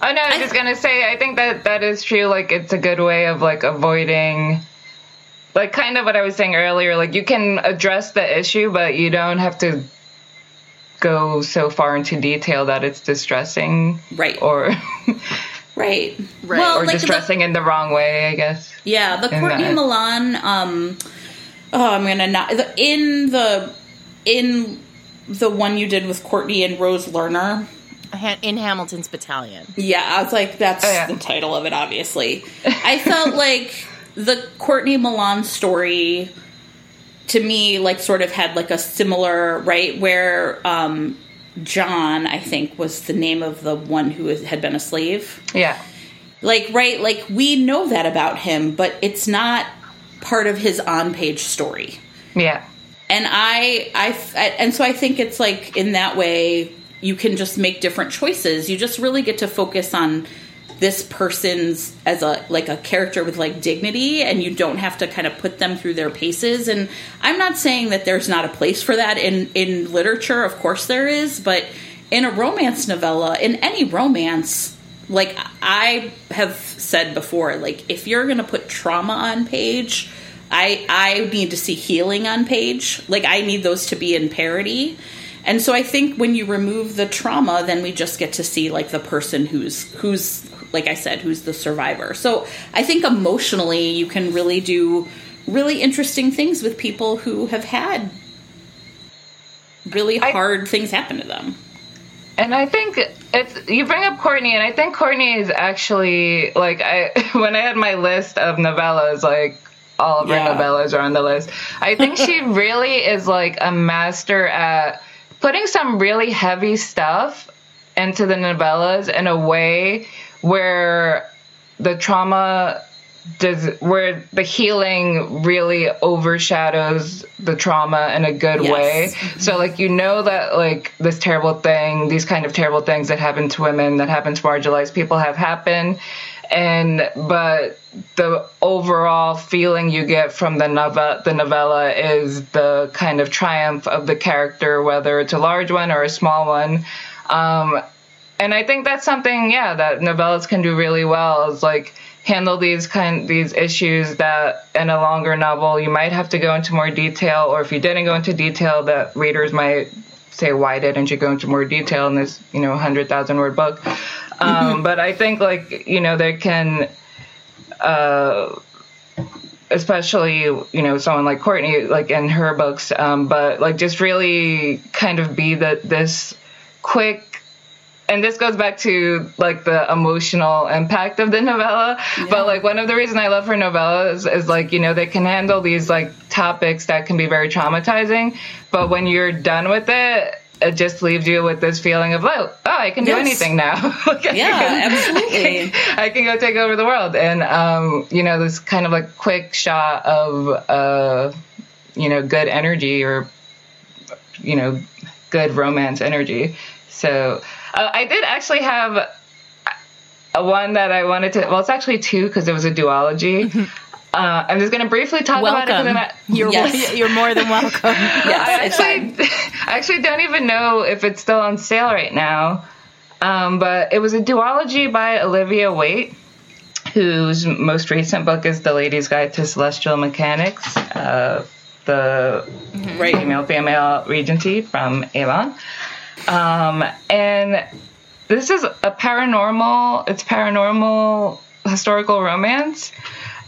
Oh no, I was I, just gonna say I think that that is true. Like it's a good way of like avoiding like kind of what I was saying earlier, like you can address the issue, but you don't have to go so far into detail that it's distressing. Right. Or Right. Right. Well, or like distressing the, in the wrong way, I guess. Yeah, the Courtney that. Milan um oh I'm gonna not in the in the one you did with Courtney and Rose Lerner, in Hamilton's Battalion. Yeah, I was like, that's oh, yeah. the title of it, obviously. I felt like the Courtney Milan story to me, like, sort of had like a similar, right, where um, John, I think, was the name of the one who had been a slave. Yeah. Like, right, like, we know that about him, but it's not part of his on page story. Yeah. And I, I, and so I think it's like in that way, you can just make different choices. You just really get to focus on this person's as a like a character with like dignity and you don't have to kind of put them through their paces. And i'm not saying that there's not a place for that in in literature. Of course there is but in a romance novella in any romance like i have said before like if you're going to put trauma on page i i need to see healing on page like i need those to be in parity and so I think when you remove the trauma, then we just get to see like the person who's who's like I said, who's the survivor. So I think emotionally you can really do really interesting things with people who have had really hard I, things happen to them. And I think it's you bring up Courtney, and I think Courtney is actually like I when I had my list of novellas, like all of yeah. her novellas are on the list. I think she really is like a master at putting some really heavy stuff into the novellas in a way where the trauma does where the healing really overshadows the trauma in a good Yes. way. Mm-hmm. So like you know that like this terrible thing, these kind of terrible things that happen to women, that happen to marginalized people have happened. And but the overall feeling you get from the novella, the novella is the kind of triumph of the character, whether it's a large one or a small one. Um, and I think that's something, yeah, that novellas can do really well. Is like handle these kind these issues that in a longer novel you might have to go into more detail, or if you didn't go into detail, that readers might say, "Why didn't you go into more detail in this, you know, hundred thousand word book?" Um, but I think like you know they can. Uh, especially you know someone like Courtney like in her books um, but like just really kind of be that this quick and this goes back to like the emotional impact of the novella but like one of the reasons i love her novellas is like you know they can handle these like topics that can be very traumatizing but when you're done with it it just leaves you with this feeling of oh, oh I can do Yes. anything now. Like, I Yeah, can- absolutely. I can, I can go take over the world, and um, you know this kind of like quick shot of uh, you know good energy or you know good romance energy. So uh, I did actually have a one that I wanted to. Well, it's actually two because it was a duology. Uh, I'm just going to briefly talk about it. Welcome. At- You're Yes. you're more than welcome. Yes, I actually. I actually don't even know if it's still on sale right now. Um, but it was a duology by Olivia Waite, whose most recent book is The Lady's Guide to Celestial Mechanics, uh, the Right. female female regency from Avon. Um, and this is a paranormal, it's paranormal historical romance.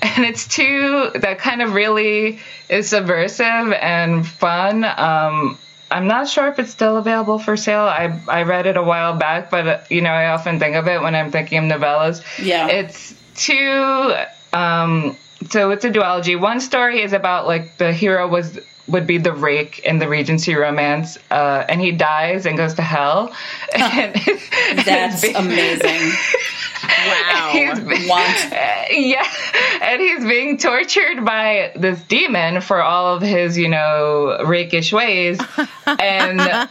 And it's two that kind of really is subversive and fun. Um, I'm not sure if it's still available for sale. I, I read it a while back, but uh, you know, I often think of it when I'm thinking of novellas. Yeah. It's two, um, so it's a duology. One story is about like the hero was would be the rake in the Regency romance, uh, and he dies and goes to hell. And That's it's amazing. Wow. He's be- yeah, and he's being tortured by this demon for all of his, you know, rakish ways, and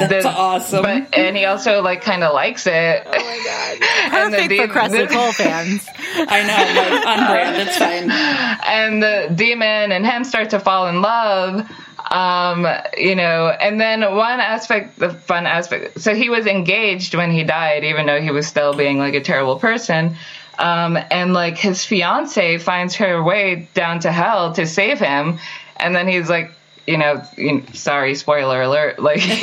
That's awesome. But and he also like kind of likes it. Oh my god. And the Perfect for de- Kresley Cole fans. I know, like on brand. It's fine. and the demon and him start to fall in love um you know and then one aspect the fun aspect so he was engaged when he died even though he was still being like a terrible person um and like his fiance finds her way down to hell to save him and then he's like you know, you know sorry, spoiler alert. Like, like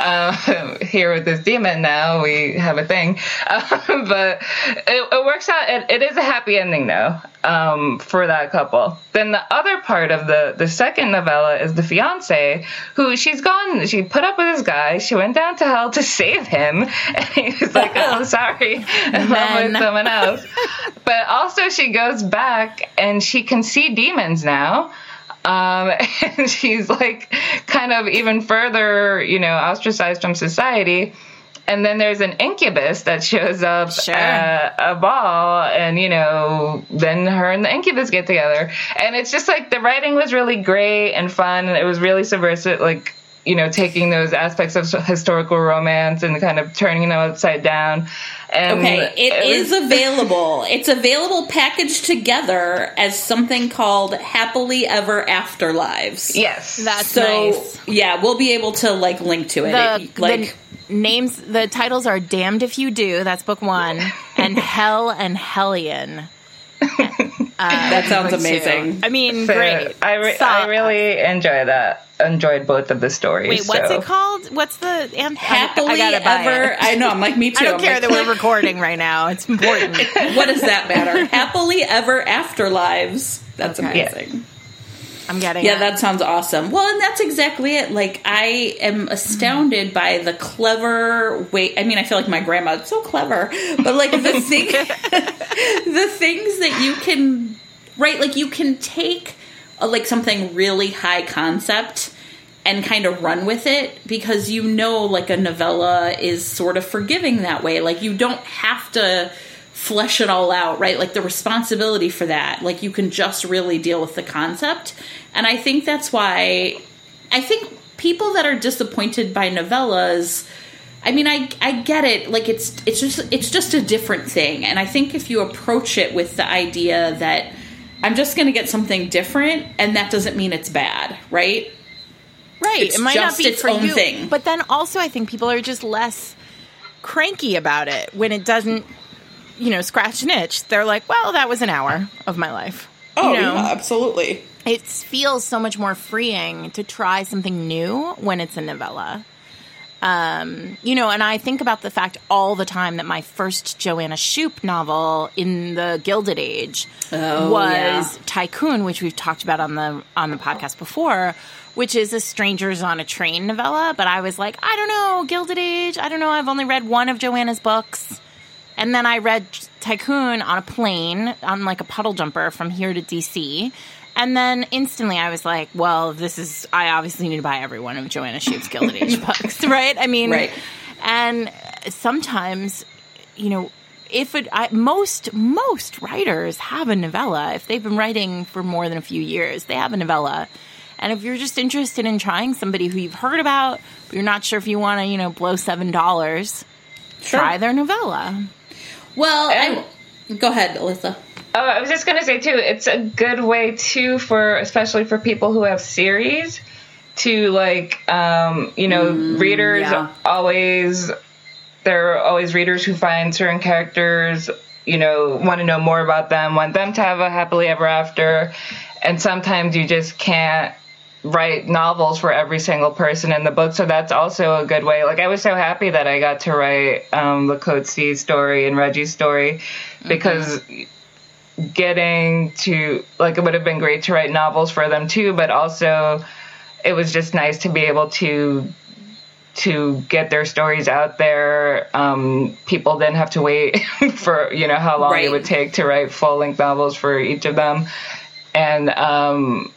uh, here with this demon now, we have a thing. But it, it works out. It, it is a happy ending, though, um, for that couple. Then the other part of the the second novella is the fiance, who she's gone. She put up with this guy. She went down to hell to save him, and he was like, "Oh, sorry, love with someone else." But also, she goes back and she can see demons now. Um, and she's like kind of even further, you know, ostracized from society. And then there's an incubus that shows up Sure. at a ball, and you know, then her and the incubus get together. And it's just like the writing was really great and fun, and it was really subversive, like, you know, taking those aspects of historical romance and kind of turning them upside down. And Okay, it is was- available. It's available packaged together as something called Happily Ever After Lives. Yes. That's So nice. yeah, we'll be able to like link to it. The, It- like the names, the titles are "Damned If You Do." That's book one, and "Hell and Hellion." Uh, that sounds book two. amazing. I mean, So, great. I, re- So- I really enjoy that. Enjoyed both of the stories. Wait, what's so. it called? What's the and Happily I, gotta buy ever. it. I know. I'm like me too. I don't I'm care like, that we're recording right now. It's important. what does that matter? Happily Ever After Lives. That's Okay. amazing. I'm getting Yeah, it. that sounds awesome. Well, and that's exactly it. Like, I am astounded by the clever way. I mean, I feel like my grandma is so clever, but like the thing, the things that you can, right? Like, you can take uh, like something really high concept and kind of run with it because you know like a novella is sort of forgiving that way like you don't have to flesh it all out right like the responsibility for that like you can just really deal with the concept and i think that's why i think people that are disappointed by novellas I mean, I I get it. Like it's it's just it's just a different thing, and I think if you approach it with the idea that I'm just going to get something different, and that doesn't mean it's bad, right? Right. It's it might not be its for own you, thing. but then also I think people are just less cranky about it when it doesn't, you know, scratch an itch. They're like, well, that was an hour of my life. Oh, you know? absolutely. it feels so much more freeing to try something new when it's a novella. Um, you know, and I think about the fact all the time that my first Joanna Shupe novel in the Gilded Age Oh, was yeah. Tycoon, which we've talked about on the on the podcast before, which is a strangers on a train novella. But I was like, I don't know, Gilded Age. I don't know. I've only read one of Joanna's books. And then I read Tycoon on a plane on like a puddle jumper from here to DC. And then instantly I was like, well, this is, I obviously need to buy every one of Joanna Shupe's Gilded Age books, right? I mean, Right. and sometimes, you know, if it, I, most, most writers have a novella. If they've been writing for more than a few years, they have a novella. And if you're just interested in trying somebody who you've heard about, but you're not sure if you want to, you know, blow $7, try their novella. Well, And- I, go ahead, Alyssa. Oh, I was just gonna say too, it's a good way too for especially for people who have series to like um, you know, readers yeah. always there are always readers who find certain characters, you know, want to know more about them, want them to have a happily ever after. And sometimes you just can't write novels for every single person in the book. So that's also a good way. Like I was so happy that I got to write um, C story and Reggie's story because getting to like it would have been great to write novels for them too, but also it was just nice to be able to to get their stories out there. Um, people didn't have to wait for you know how long Right. it would take to write full length novels for each of them, and um,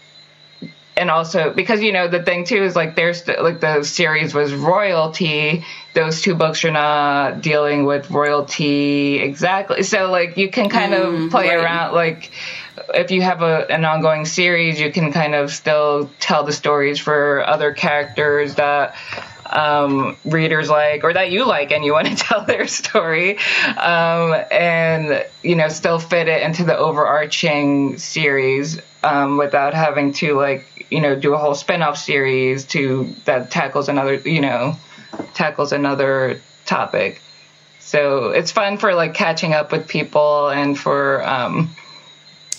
and also because you know the thing too is like there's like the series was royalty those two books are not dealing with royalty exactly so like you can kind of mm, play right. around like if you have a, an ongoing series you can kind of still tell the stories for other characters that um, readers like or that you like and you want to tell their story um, and you know still fit it into the overarching series um, without having to like you know do a whole spin-off series to that tackles another you know tackles another topic. So it's fun for like catching up with people and for um,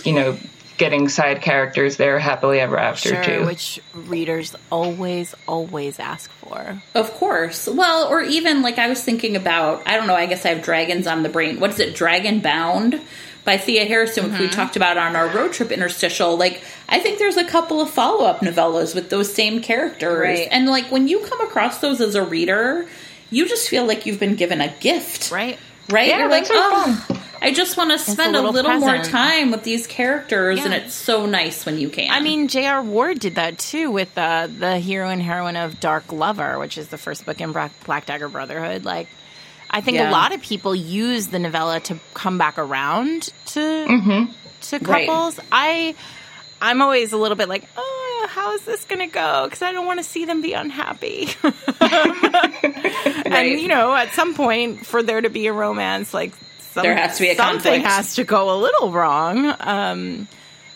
you know getting side characters there happily ever after Sure, too which readers always, always ask for. Of course. Well, or even like I was thinking about, I don't know, I guess I have dragons on the brain. What is it? Dragon Bound by Thea Harrison, which we mm-hmm. talked about on our road trip interstitial. Like, I think there's a couple of follow up novellas with those same characters. Right. And like when you come across those as a reader, you just feel like you've been given a gift. Right? Right? Yeah, You're like, those are oh, I just want to spend a little little, more time with these characters, and it's so nice when you can. I mean, J.R. Ward did that too with uh, the hero and heroine of Dark Lover, which is the first book in Black, Dagger Brotherhood. Like, I think Yeah. a lot of people use the novella to come back around to Mm-hmm. to Right. couples. I I'm always a little bit like, oh, how is this going to go? Because I don't want to see them be unhappy. And you know, at some point, for there to be a romance, like some, There has to be a something conflict. has to go a little wrong. Um,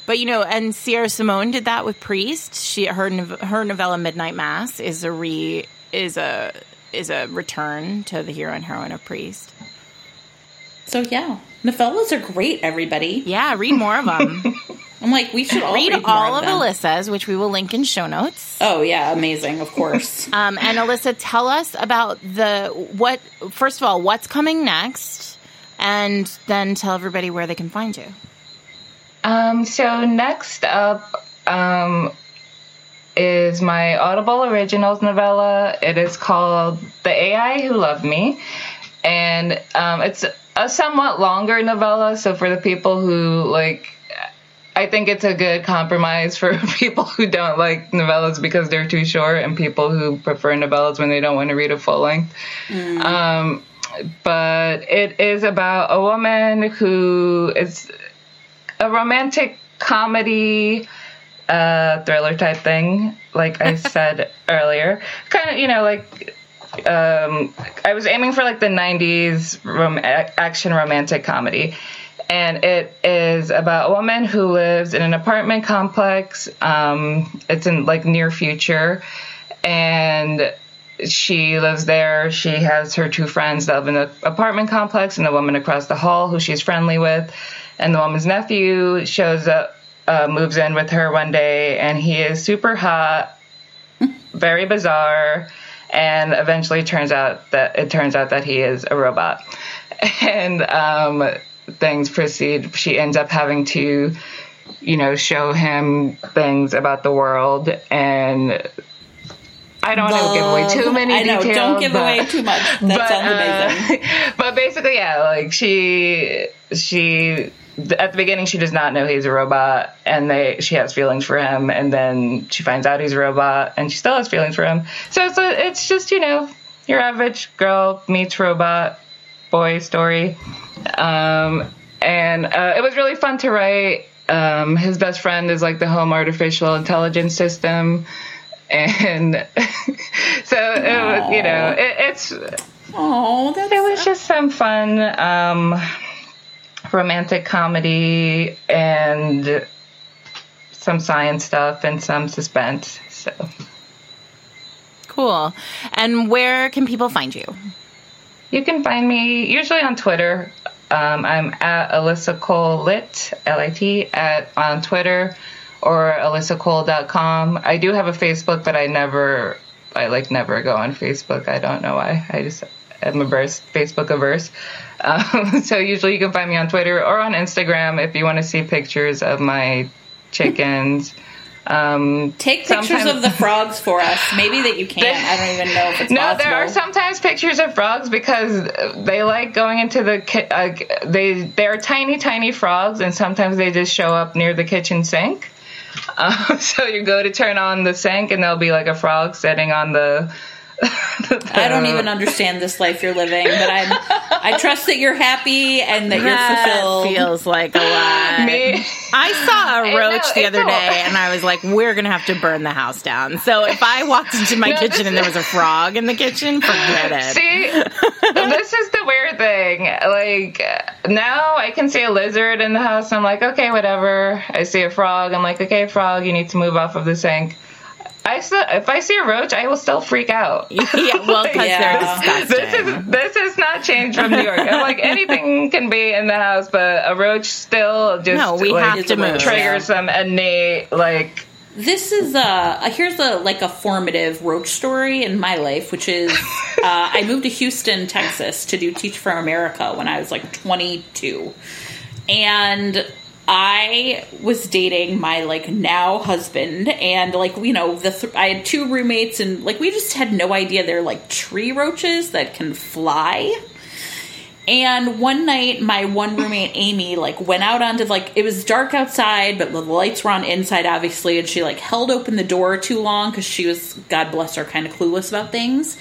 but you know, and Sierra Simone did that with Priest. She her her novella Midnight Mass is a re is a is a return to the hero and heroine of Priest. so yeah, novellas are great. Everybody, Yeah, read more of them. I'm like, we should all read, read, more all of them. Alyssa's, which we will link in show notes. Oh yeah, amazing, of course. Um, and Alyssa, tell us about the what. First of all, what's coming next, and then tell everybody where they can find you. Um, so next up um, is my Audible Originals novella. It is called The AI Who Loved Me. And um, it's a somewhat longer novella. So for the people who like I think it's a good compromise for people who don't like novellas because they're too short, and people who prefer novellas when they don't want to read a full length. Um, but it is about a woman who is a romantic comedy uh, thriller type thing, like I said earlier. Kind of, you know, like um, I was aiming for like the '90s rom- action romantic comedy, and it is about a woman who lives in an apartment complex. Um, it's in like near future, and she lives there. She has her two friends that live in the apartment complex, and the woman across the hall who she's friendly with, and the woman's nephew shows up. Uh, moves in with her one day, and he is super hot, very bizarre, and eventually turns out that it turns out that he is a robot and um, things proceed she ends up having to you know show him things about the world and I don't want to give away too many I know, details. don't give but, away too much. That but, sounds amazing. uh, but basically, yeah, like she she at the beginning she does not know he's a robot, and they she has feelings for him, and then she finds out he's a robot, and she still has feelings for him. So it's a, it's just you know your average girl meets robot boy story, um, and uh, it was really fun to write. Um, his best friend is like the home artificial intelligence system. And so it was, you know, it, it's Oh, that's it was just some fun um, romantic comedy and some science stuff and some suspense. So Cool. And where can people find you? you can find me usually on Twitter. Um, I'm at Alyssa Cole Lit, L I T, at on Twitter or alyssacole.com. I do have a Facebook, but I never, I like never go on Facebook. I don't know why. I just am averse, Facebook averse. Um, so usually you can find me on Twitter or on Instagram if you want to see pictures of my chickens. Um, Take pictures sometimes- of the frogs for us. Maybe that you can. I don't even know if it's no, possible. there are sometimes pictures of frogs because they like going into the uh, they they're tiny tiny frogs and sometimes they just show up near the kitchen sink. Um, so you go to turn on the sink and there'll be like a frog sitting on the. I don't even understand this life you're living, but I'm. I trust that you're happy and that you're fulfilled. feels like a lot. Me. I saw a know, roach the other a- day, and I was like, "We're gonna have to burn the house down." So if I walked into my No, kitchen and there was a frog in the kitchen, forget it. See, this is the weird thing. Like now, I can see a lizard in the house. I'm like, okay, whatever. I see a frog. I'm like, okay, frog, you need to move off of the sink. I still, if I see a roach, I will still freak out. yeah, well, because Yeah. they're This is this has not changed from New York. I'm like anything can be in the house, but a roach still just No, we like, have to move. triggers some innate like This is a here's a like a formative roach story in my life, which is uh, I moved to Houston, Texas, to do Teach for America when I was like 22, and I was dating my like now husband, and like you know the th- I had two roommates, and like we just had no idea they're like tree roaches that can fly. And one night, my one roommate Amy like went out onto like it was dark outside, but the lights were on inside, obviously. And she like held open the door too long because she was, God bless her, kind of clueless about things.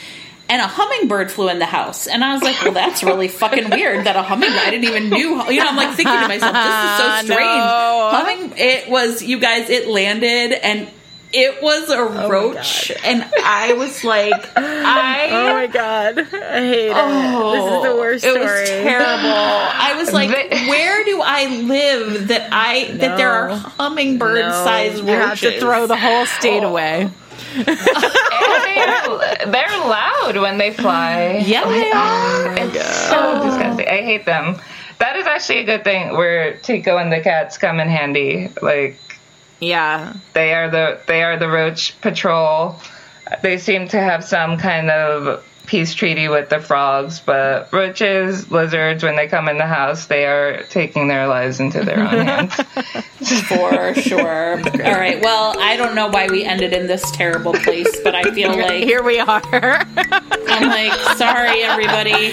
And a hummingbird flew in the house, and I was like, "Well, that's really fucking weird that a hummingbird." I didn't even knew. You know, I'm like thinking to myself, "This is so strange." No. Humming. It was you guys. It landed and. It was a oh roach, and I was like, I Oh my god, I hate it. Oh, this is the worst it story. was terrible. I was like, They- where do I live that I that there are No. hummingbird sized roaches?" you have to throw the whole state away. Oh, and they're, they're loud when they fly. Yeah, oh they are. It's so disgusting. I hate them. That is actually a good thing where Tico and the cats come in handy. Like Yeah, they are the they are the roach patrol. They seem to have some kind of peace treaty with the frogs, but roaches, lizards, when they come in the house, they are taking their lives into their own hands. for sure. All right. Well, I don't know why we ended in this terrible place, but I feel like here we are. I'm like, sorry, everybody.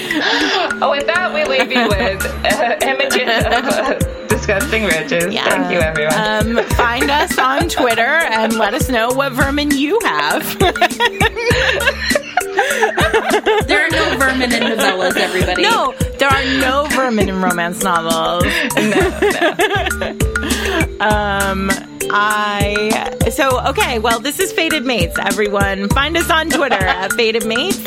oh, with that, we leave you with uh, images of uh, disgusting riches. Yeah. Thank you, everyone. Um, find us on Twitter and let us know what vermin you have. There are no vermin in novellas, everybody. no, there are no vermin in romance novels. Um, I so okay. Well, this is Fated Mates. Everyone, find us on Twitter at Fated Mates,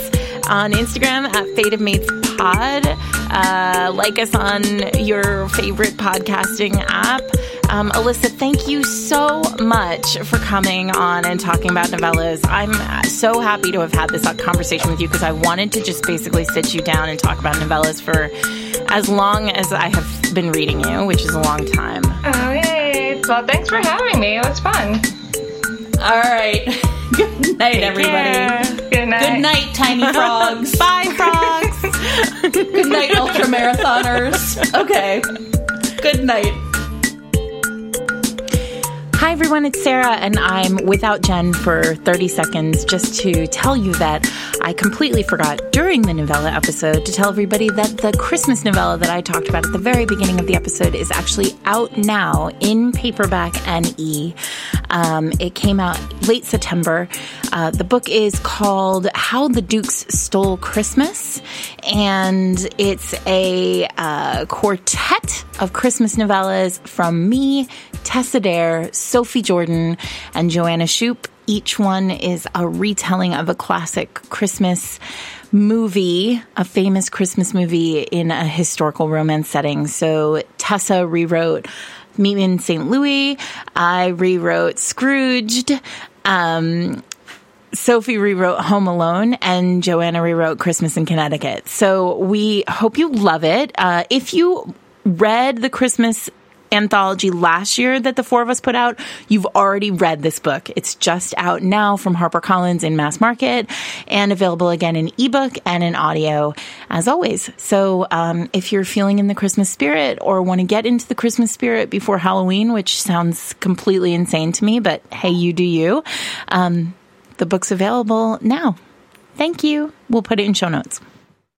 on Instagram at Fated Mates Pod. Uh, like us on your favorite podcasting app. Um, Alyssa, thank you so much for coming on and talking about novellas. I'm so happy to have had this conversation with you because I wanted to just basically sit you down and talk about novellas for as long as I have been reading you, which is a long time. Oh, yay. Well, thanks for having me. It was fun. All right. Good night, everybody. care. Good night. Good night, tiny frogs. Bye, frogs. Good night, ultra marathoners. Okay. Good night. Hi, everyone. It's Sarah, and I'm without Jen for 30 seconds just to tell you that I completely forgot during the novella episode to tell everybody that the Christmas novella that I talked about at the very beginning of the episode is actually out now in paperback and e. Um, it came out late September. Uh, the book is called How the Dukes Stole Christmas, and it's a uh, quartet of Christmas novellas from me, Tessa Dare, Sophie Jordan, and Joanna Shupe. Each one is a retelling of a classic Christmas movie, a famous Christmas movie in a historical romance setting. So Tessa rewrote Meet Me in St. Louis. I rewrote Scrooged. Um, Sophie rewrote Home Alone and Joanna rewrote Christmas in Connecticut. So we hope you love it. Uh, if you read the Christmas anthology last year that the four of us put out, you've already read this book. It's just out now from HarperCollins in mass market and available again in ebook and in audio as always. So um, if you're feeling in the Christmas spirit or want to get into the Christmas spirit before Halloween, which sounds completely insane to me, but hey, you do you. Um, the book's available now. Thank you. We'll put it in show notes.